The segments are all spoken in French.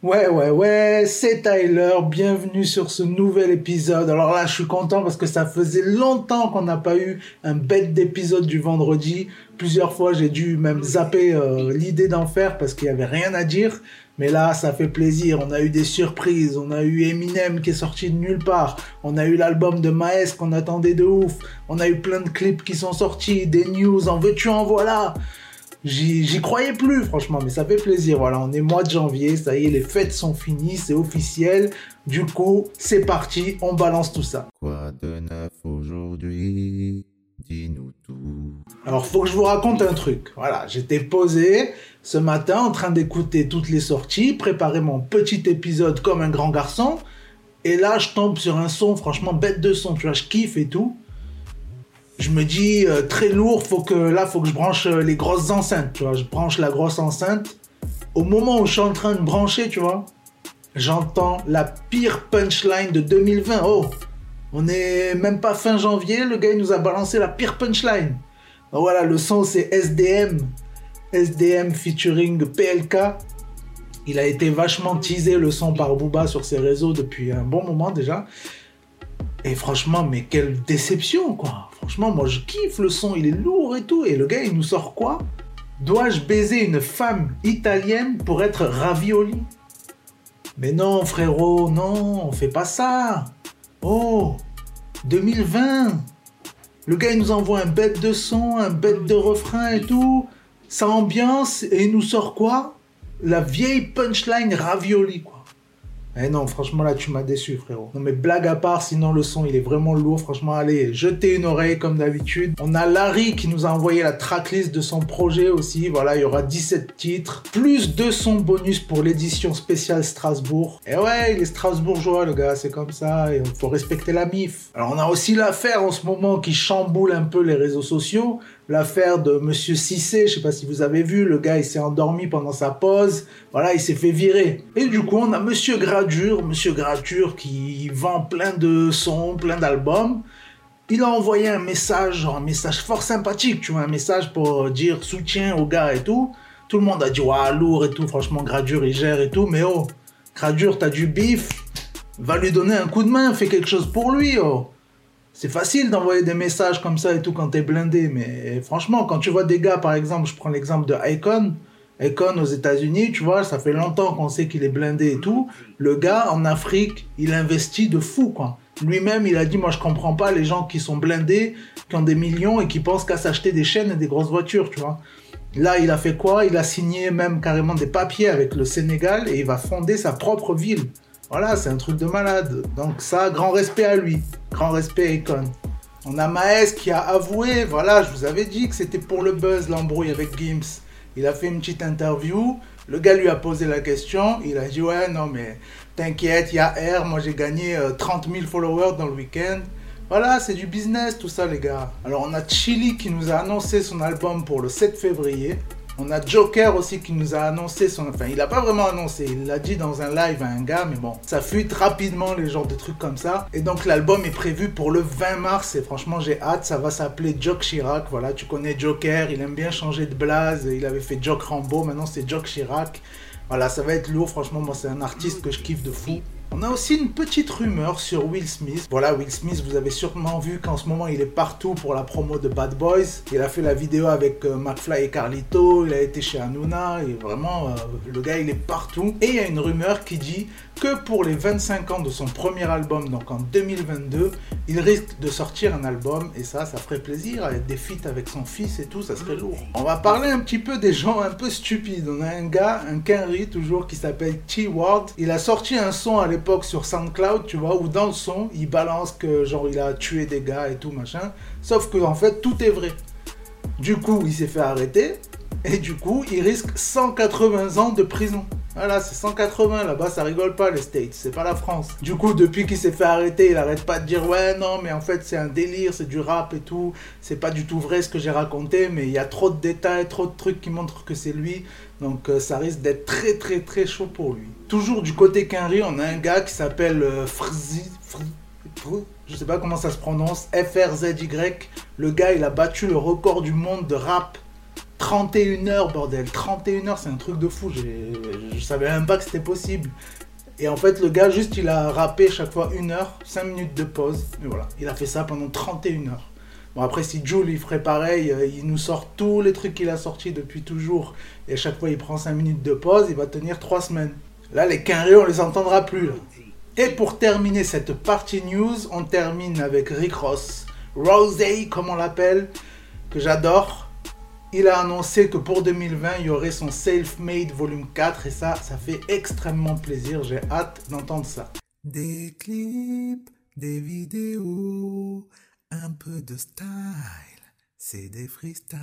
Ouais, ouais, ouais, c'est Tyler, bienvenue sur ce nouvel épisode. Alors là, je suis content parce que ça faisait longtemps qu'on n'a pas eu un bête d'épisode du vendredi. Plusieurs fois, j'ai dû même zapper euh, l'idée d'en faire parce qu'il n'y avait rien à dire. Mais là, ça fait plaisir. On a eu des surprises. On a eu Eminem qui est sorti de nulle part. On a eu l'album de Maes qu'on attendait de ouf. On a eu plein de clips qui sont sortis, des news, en veux-tu, en voilà. J'y croyais plus, franchement, mais ça fait plaisir. Voilà, on est mois de janvier, ça y est, les fêtes sont finies, c'est officiel. Du coup, c'est parti, on balance tout ça. Quoi de neuf aujourd'hui? Dis-nous tout. Alors, faut que je vous raconte un truc. Voilà, j'étais posé ce matin en train d'écouter toutes les sorties, préparer mon petit épisode comme un grand garçon. Et là, je tombe sur un son, franchement, bête de son, tu vois, je kiffe et tout je me dis euh, très lourd, faut que là faut que je branche euh, les grosses enceintes, je branche la grosse enceinte. Au moment où je suis en train de brancher, tu vois, j'entends la pire punchline de 2020. Oh, on est même pas fin janvier, le gars nous a balancé la pire punchline. voilà, le son c'est SDM, SDM featuring PLK. Il a été vachement teasé le son par Booba sur ses réseaux depuis un bon moment déjà. Et franchement, mais quelle déception, quoi. Franchement, moi, je kiffe le son, il est lourd et tout. Et le gars, il nous sort quoi? Dois-je baiser une femme italienne pour être ravioli? Mais non, frérot, non, on fait pas ça. Oh, 2020. Le gars, il nous envoie un bête de son, un bête de refrain et tout. Ça ambiance et il nous sort quoi? La vieille punchline ravioli, quoi. Eh non, franchement, là, tu m'as déçu, frérot. Non, mais blague à part, sinon le son, il est vraiment lourd. Franchement, allez, jetez une oreille comme d'habitude. On a Larry qui nous a envoyé la tracklist de son projet aussi. Voilà, il y aura 17 titres, plus deux sons bonus pour l'édition spéciale Strasbourg. Et ouais, il est strasbourgeois, le gars, c'est comme ça. Il faut respecter la MIF. Alors, on a aussi l'affaire en ce moment qui chamboule un peu les réseaux sociaux l'affaire de Monsieur Cissé, je sais pas si vous avez vu, le gars il s'est endormi pendant sa pause, voilà, il s'est fait virer. Et du coup, on a Monsieur Gradure, Monsieur Gradure qui vend plein de sons, plein d'albums. Il a envoyé un message, un message fort sympathique, tu vois, un message pour dire soutien au gars et tout. Tout le monde a dit, ouais, lourd et tout, franchement, Gradure il gère et tout, mais oh, Gradure, t'as du bif, va lui donner un coup de main, fais quelque chose pour lui, oh. C'est facile d'envoyer des messages comme ça et tout quand t'es blindé, mais franchement, quand tu vois des gars, par exemple, je prends l'exemple de Icon, Icon aux États-Unis, tu vois, ça fait longtemps qu'on sait qu'il est blindé et tout. Le gars, en Afrique, il investit de fou, quoi. Lui-même, il a dit, moi, je comprends pas les gens qui sont blindés, qui ont des millions et qui pensent qu'à s'acheter des chaînes et des grosses voitures, tu vois. Là, il a fait quoi? Il a signé même carrément des papiers avec le Sénégal et il va fonder sa propre ville. Voilà, c'est un truc de malade. Donc ça, grand respect à lui. Grand respect à Econ. On a Maes qui a avoué, voilà, je vous avais dit que c'était pour le buzz, l'embrouille avec Gims. Il a fait une petite interview. Le gars lui a posé la question. Il a dit, ouais, non, mais t'inquiète, il y a R. Moi, j'ai gagné 30 euh, 000 followers dans le week-end. Voilà, c'est du business, tout ça, les gars. Alors, on a Chili qui nous a annoncé son album pour le 7 février. On a Joker aussi qui nous a annoncé son. Enfin, il n'a pas vraiment annoncé, il l'a dit dans un live à un gars, mais bon, ça fuite rapidement les genres de trucs comme ça. Et donc, l'album est prévu pour le 20 mars et franchement, j'ai hâte. Ça va s'appeler Jock Chirac. Voilà, tu connais Joker, il aime bien changer de blase. Il avait fait Jock Rambo, maintenant c'est Jock Chirac. Voilà, ça va être lourd. Franchement, moi, c'est un artiste que je kiffe de fou. On a aussi une petite rumeur sur Will Smith. Voilà, Will Smith, vous avez sûrement vu qu'en ce moment il est partout pour la promo de Bad Boys. Il a fait la vidéo avec euh, McFly et Carlito, il a été chez Hanouna, et vraiment, euh, le gars il est partout. Et il y a une rumeur qui dit que pour les 25 ans de son premier album, donc en 2022, il risque de sortir un album, et ça, ça ferait plaisir, des feats avec son fils et tout, ça serait lourd. On va parler un petit peu des gens un peu stupides. On a un gars, un Kenry toujours, qui s'appelle T-Ward. Il a sorti un son à l'époque sur SoundCloud, tu vois, où dans le son, il balance que genre il a tué des gars et tout machin. Sauf que en fait, tout est vrai. Du coup, il s'est fait arrêter et du coup, il risque 180 ans de prison. Voilà, c'est 180 là-bas, ça rigole pas les States, c'est pas la France. Du coup, depuis qu'il s'est fait arrêter, il arrête pas de dire ouais, non, mais en fait, c'est un délire, c'est du rap et tout. C'est pas du tout vrai ce que j'ai raconté, mais il y a trop de détails, trop de trucs qui montrent que c'est lui. Donc, euh, ça risque d'être très, très, très chaud pour lui. Toujours du côté Quinry, on a un gars qui s'appelle euh, Frzy, je sais pas comment ça se prononce, F-R-Z-Y. Le gars, il a battu le record du monde de rap 31 heures, bordel. 31 heures, c'est un truc de fou. Je savais même pas que c'était possible. Et en fait, le gars, juste, il a rappé chaque fois une heure, 5 minutes de pause. Et voilà, il a fait ça pendant 31 heures. Bon, après, si Jules, il ferait pareil, euh, il nous sort tous les trucs qu'il a sortis depuis toujours. Et à chaque fois, il prend 5 minutes de pause, il va tenir 3 semaines. Là, les quinriers, on les entendra plus. là. Et pour terminer cette partie news, on termine avec Rick Ross. Rosé, comme on l'appelle, que j'adore. Il a annoncé que pour 2020, il y aurait son Self-Made Volume 4 et ça, ça fait extrêmement plaisir. J'ai hâte d'entendre ça. Des clips, des vidéos, un peu de style, c'est des freestyles.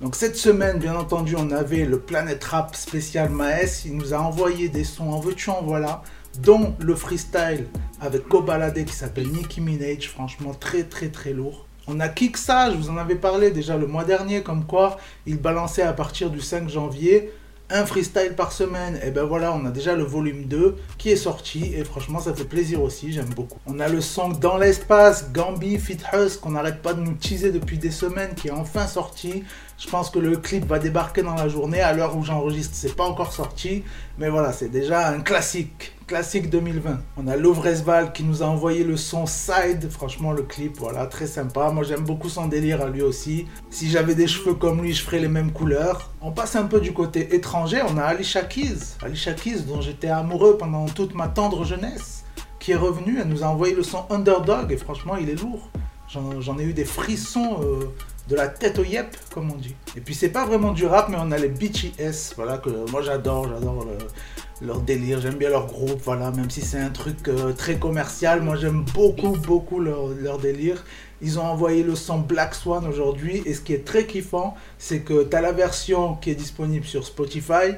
Donc cette semaine, bien entendu, on avait le Planet Rap spécial Maes. Il nous a envoyé des sons en veux-tu en voilà, dont le freestyle avec Kobalade qui s'appelle Nicki Minaj. Franchement, très très très lourd. On a Kiksa, je vous en avais parlé déjà le mois dernier, comme quoi il balançait à partir du 5 janvier un freestyle par semaine. Et ben voilà, on a déjà le volume 2 qui est sorti et franchement ça fait plaisir aussi, j'aime beaucoup. On a le son Dans l'espace, Gambi, Fit Hus qu'on n'arrête pas de nous teaser depuis des semaines qui est enfin sorti. Je pense que le clip va débarquer dans la journée. À l'heure où j'enregistre, c'est pas encore sorti. Mais voilà, c'est déjà un classique. Classique 2020. On a Lovresval qui nous a envoyé le son Side. Franchement, le clip, voilà, très sympa. Moi, j'aime beaucoup son délire à lui aussi. Si j'avais des cheveux comme lui, je ferais les mêmes couleurs. On passe un peu du côté étranger. On a Alicia Keys. Alicia Keys, dont j'étais amoureux pendant toute ma tendre jeunesse, qui est revenue. Elle nous a envoyé le son Underdog. Et franchement, il est lourd. J'en ai eu des frissons euh, de la tête au yep, comme on dit. Et puis c'est pas vraiment du rap, mais on a les BTS, voilà, que moi j'adore, j'adore le- leur délire, j'aime bien leur groupe, voilà, même si c'est un truc euh, très commercial, moi j'aime beaucoup, beaucoup leur, leur délire. Ils ont envoyé le son Black Swan aujourd'hui, et ce qui est très kiffant, c'est que tu as la version qui est disponible sur Spotify,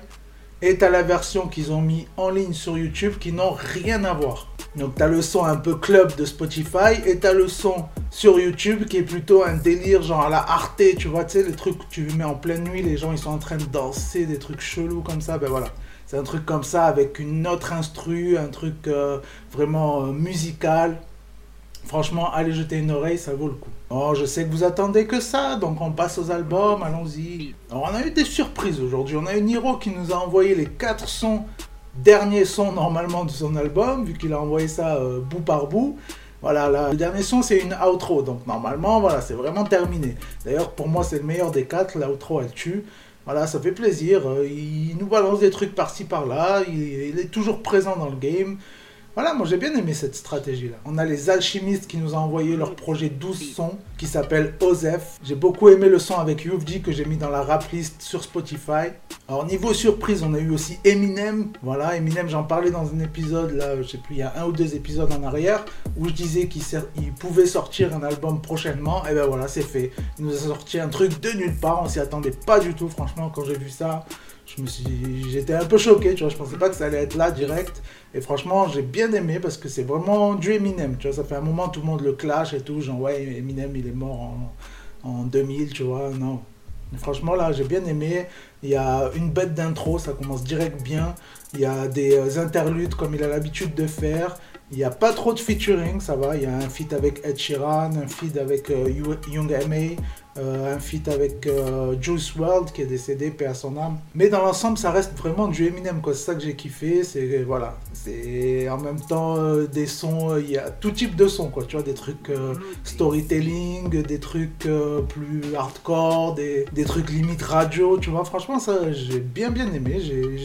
et tu as la version qu'ils ont mis en ligne sur YouTube qui n'ont rien à voir. Donc tu as le son un peu club de Spotify et tu as le son sur YouTube qui est plutôt un délire genre à la Arte, tu vois, tu sais, les trucs que tu mets en pleine nuit, les gens ils sont en train de danser, des trucs chelous comme ça, ben voilà. C'est un truc comme ça avec une autre instru, un truc euh, vraiment euh, musical. Franchement, allez jeter une oreille, ça vaut le coup. Oh, je sais que vous attendez que ça, donc on passe aux albums, allons-y. On a eu des surprises aujourd'hui. On a eu Niro qui nous a envoyé les quatre sons, derniers sons normalement de son album, vu qu'il a envoyé ça euh, bout par bout. Voilà, là, le dernier son c'est une outro, donc normalement, voilà, c'est vraiment terminé. D'ailleurs, pour moi, c'est le meilleur des quatre, l'outro elle tue. Voilà, ça fait plaisir. euh, Il nous balance des trucs par-ci par-là, il, il est toujours présent dans le game. Voilà, moi j'ai bien aimé cette stratégie-là. On a les alchimistes qui nous ont envoyé leur projet 12 sons qui s'appelle Osef. J'ai beaucoup aimé le son avec UFG que j'ai mis dans la rap list sur Spotify. Alors niveau surprise, on a eu aussi Eminem. Voilà, Eminem, j'en parlais dans un épisode là, je sais plus, il y a un ou deux épisodes en arrière où je disais qu'il pouvait sortir un album prochainement. Et ben voilà, c'est fait. Il nous a sorti un truc de nulle part, on s'y attendait pas du tout. Franchement, quand j'ai vu ça, j'étais un peu choqué, tu vois. Je pensais pas que ça allait être là direct. Et franchement, j'ai bien aimé parce que c'est vraiment du Eminem, tu vois. Ça fait un moment, tout le monde le clash et tout. Genre, ouais, Eminem, il est mort en, en 2000, tu vois. Non. Mais franchement, là, j'ai bien aimé. Il y a une bête d'intro, ça commence direct bien. Il y a des euh, interludes comme il a l'habitude de faire. Il n'y a pas trop de featuring, ça va. Il y a un feat avec Ed Sheeran, un feat avec euh, Young M.A., euh, un feat avec euh, Juice WRLD qui est décédé, paix à son âme. Mais dans l'ensemble, ça reste vraiment du Eminem, quoi. C'est ça que j'ai kiffé. C'est voilà, c'est en même temps euh, des sons. Il y a tout type de sons, quoi. Tu vois, des trucs euh, storytelling, des trucs plus hardcore, des, des trucs limite radio. Tu vois, franchement, ça, j'ai bien bien aimé.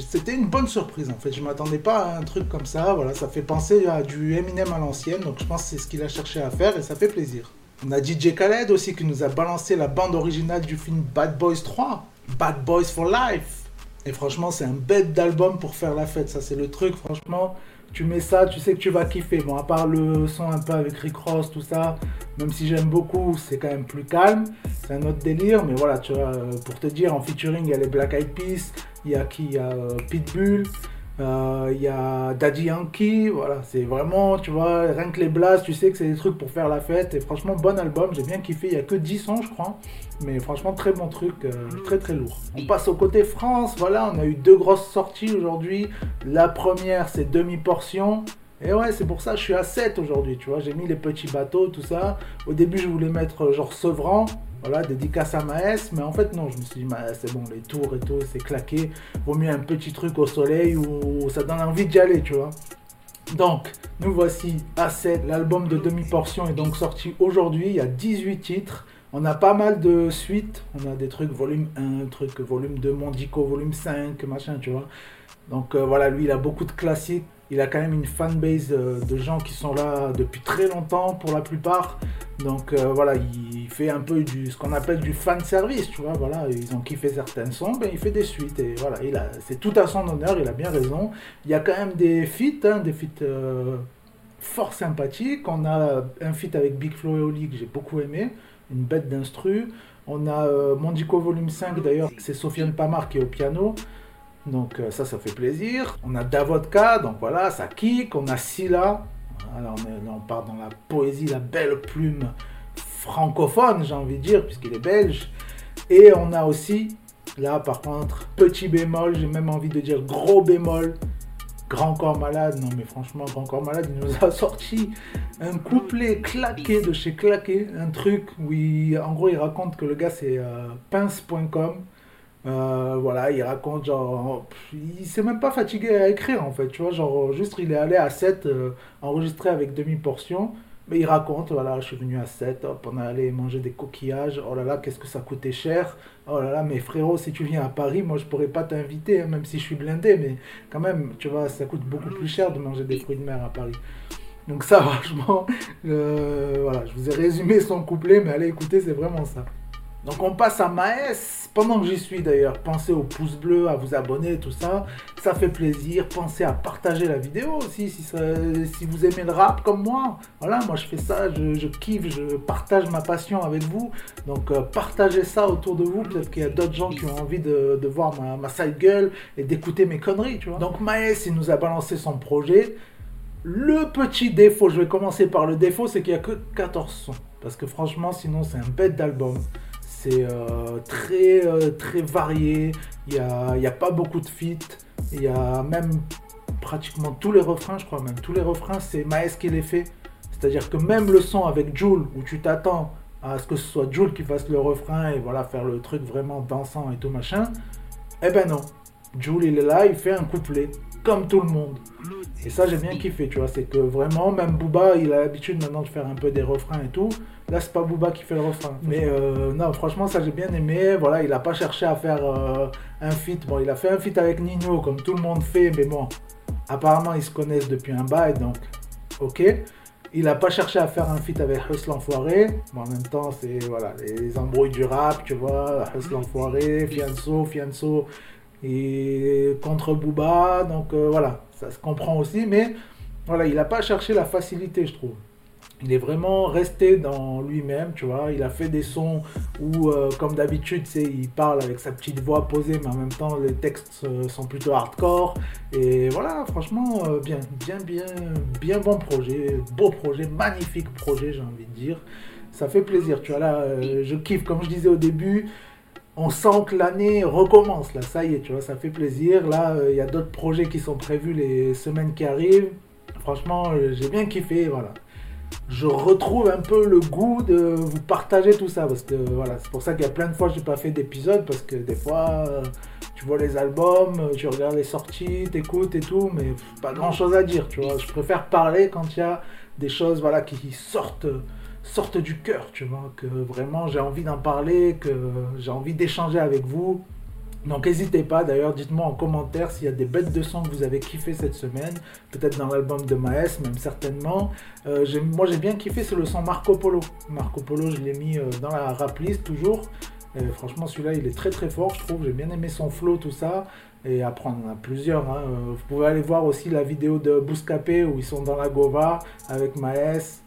C'était une bonne surprise en fait. Je m'attendais pas à un truc comme ça. Voilà, ça fait penser à du Eminem à l'ancienne. Donc je pense que c'est ce qu'il a cherché à faire et ça fait plaisir. On a DJ Khaled aussi qui nous a balancé la bande originale du film Bad Boys 3, Bad Boys for Life. Et franchement, c'est un bête d'album pour faire la fête. Ça, c'est le truc. Franchement, tu mets ça, tu sais que tu vas kiffer. Bon, à part le son un peu avec Rick Ross, tout ça, même si j'aime beaucoup, c'est quand même plus calme. C'est un autre délire. Mais voilà, tu vois, euh, pour te dire, en featuring, il y a les Black Eyed Peas, il y a qui Il y a euh, Euh, Il y a Daddy Yankee, voilà, c'est vraiment, tu vois, rien que les blasts, tu sais que c'est des trucs pour faire la fête. Et franchement, bon album, j'ai bien kiffé. Il y a que 10 sons, je crois. Mais franchement, très bon truc, euh, très très lourd. On passe au côté France, voilà, on a eu deux grosses sorties aujourd'hui. La première, c'est demi-portion. Et ouais, c'est pour ça que je suis à 7 aujourd'hui, tu vois. J'ai mis les petits bateaux, tout ça. Au début, je voulais mettre euh, genre Sevran. Voilà, dédicace à Maes, mais en fait non, je me suis dit, Maes, c'est bon, les tours et tout, c'est claqué. Vaut mieux un petit truc au soleil où ça donne envie d'y aller, tu vois. Donc, nous voici à 7. L'album de demi-portion est donc sorti aujourd'hui. Il y a 18 titres. On a pas mal de suites. On a des trucs volume 1, truc volume 2, Mondico, volume 5, machin, tu vois. Donc euh, voilà, lui, il a beaucoup de classiques il a quand même une fanbase euh, de gens qui sont là depuis très longtemps pour la plupart. Donc euh, voilà, il fait un peu ce qu'on appelle du fan service, tu vois. Voilà, ils ont kiffé certaines sons, ben il fait des suites et voilà, c'est tout à son honneur, il a bien raison. Il y a quand même des feats, hein, des feats euh, fort sympathiques. On a un feat avec Big Flo et Oli que j'ai beaucoup aimé, une bête d'instru. On a Mondico Volume 5 d'ailleurs, c'est Sofiane Pamar qui est au piano. Donc euh, ça, ça fait plaisir. On a Davodka, donc voilà, ça kick. On a Silla. Alors on, part dans la poésie, la belle plume francophone, j'ai envie de dire, puisqu'il est belge. Et on a aussi, là par contre, petit bémol, j'ai même envie de dire gros bémol. Grand Corps Malade, non mais franchement, Grand Corps Malade, il nous a sorti un couplet claqué de chez Claqué, un truc où en gros il raconte que le gars c'est euh, pince.com, euh, voilà, il raconte genre, il s'est même pas fatigué à écrire en fait, tu vois, genre juste il est allé à 7 euh, enregistré avec demi-portion, mais il raconte, voilà, je suis venu à 7, hop, on est allé manger des coquillages, oh là là, qu'est-ce que ça coûtait cher, oh là là, mais frérot, si tu viens à Paris, moi je pourrais pas t'inviter, hein, même si je suis blindé, mais quand même, tu vois, ça coûte beaucoup plus cher de manger des fruits de mer à Paris. Donc ça, franchement, euh, voilà, je vous ai résumé son couplet, mais allez écouter, c'est vraiment ça. Donc on passe à Maes. Pendant que j'y suis d'ailleurs, pensez au pouce bleu, à vous abonner, tout ça. Ça fait plaisir. Pensez à partager la vidéo aussi si, vous aimez le rap comme moi. Voilà, moi je fais ça, je, kiffe, je partage ma passion avec vous. Donc euh, partagez ça autour de vous. Peut-être qu'il y a d'autres gens qui ont envie de, voir ma, ma side gueule et d'écouter mes conneries, tu vois. Donc Maes, il nous a balancé son projet. Le petit défaut, je vais commencer par le défaut, c'est qu'il n'y a que 14 sons. Parce que franchement, sinon c'est un bête d'album. C'est euh, très, euh, très varié. Il n'y a, y a pas beaucoup de feats. Il y a même pratiquement tous les refrains, je crois même tous les refrains, c'est Maes qui les fait. C'est-à-dire que même le son avec Jules, où tu t'attends à ce que ce soit Jules qui fasse le refrain et voilà, faire le truc vraiment dansant et tout machin, eh ben non. Jules, il est là, il fait un couplet, comme tout le monde. Et ça, j'ai bien kiffé, tu vois. C'est que vraiment, même Booba, il a l'habitude maintenant de faire un peu des refrains et tout. Là, c'est pas Booba qui fait le refrain. Mais euh, non, franchement, ça, j'ai bien aimé. Voilà, il a pas cherché à faire euh, un feat. Bon, il a fait un feat avec Nino, comme tout le monde fait. Mais bon, apparemment, ils se connaissent depuis un bail, donc, ok. Il a pas cherché à faire un feat avec Hustle l'Enfoiré. Mais en même temps, c'est voilà, les embrouilles du rap, tu vois. Hustle l'Enfoiré, Fianso, Fianso et contre Booba. Donc euh, voilà, ça se comprend aussi, mais voilà, il n'a pas cherché la facilité, je trouve. Il est vraiment resté dans lui-même, tu vois. Il a fait des sons où, euh, comme d'habitude, il parle avec sa petite voix posée, mais en même temps, les textes euh, sont plutôt hardcore. Et voilà, franchement, bien, bien, bien, bien bon projet, beau projet, magnifique projet, j'ai envie de dire. Ça fait plaisir, tu vois. Là, je kiffe, comme je disais au début, on sent que l'année recommence, là, ça y est, tu vois, ça fait plaisir. Là, euh, il y a d'autres projets qui sont prévus les semaines qui arrivent. Franchement, euh, j'ai bien kiffé, voilà. Je retrouve un peu le goût de vous partager tout ça, parce que voilà, c'est pour ça qu'il y a plein de fois que j'ai pas fait d'épisode, parce que des fois, euh, tu vois les albums, tu regardes les sorties, t'écoutes et tout, mais pas grand chose à dire, tu vois. Je préfère parler quand il y a des choses, voilà, qui sortent sorte du cœur, tu vois, que vraiment j'ai envie d'en parler, que j'ai envie d'échanger avec vous. Donc n'hésitez pas, d'ailleurs, dites-moi en commentaire s'il y a des bêtes de son que vous avez kiffé cette semaine, peut-être dans l'album de Maes, même certainement. Euh, moi j'ai bien kiffé, c'est le son Marco Polo. Marco Polo, je l'ai mis euh, dans la rap list toujours. Franchement, celui-là, il est très très fort, je trouve. J'ai bien aimé son flow, tout ça. Et après, on en a plusieurs. Hein. Euh, vous pouvez aller voir aussi la vidéo de Bouscapé où ils sont dans la Gova avec Maes.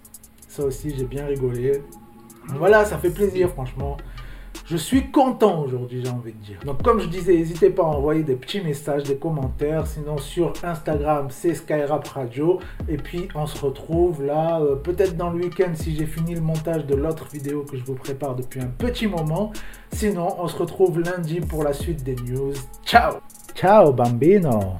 Ça aussi, j'ai bien rigolé. Voilà, ça fait plaisir, franchement. Je suis content aujourd'hui, j'ai envie de dire. Donc, comme je disais, n'hésitez pas à envoyer des petits messages, des commentaires. Sinon, sur Instagram, c'est Skyrap Radio. Et puis, on se retrouve là, euh, peut-être dans le week-end, si j'ai fini le montage de l'autre vidéo que je vous prépare depuis un petit moment. Sinon, on se retrouve lundi pour la suite des news. Ciao Ciao, bambino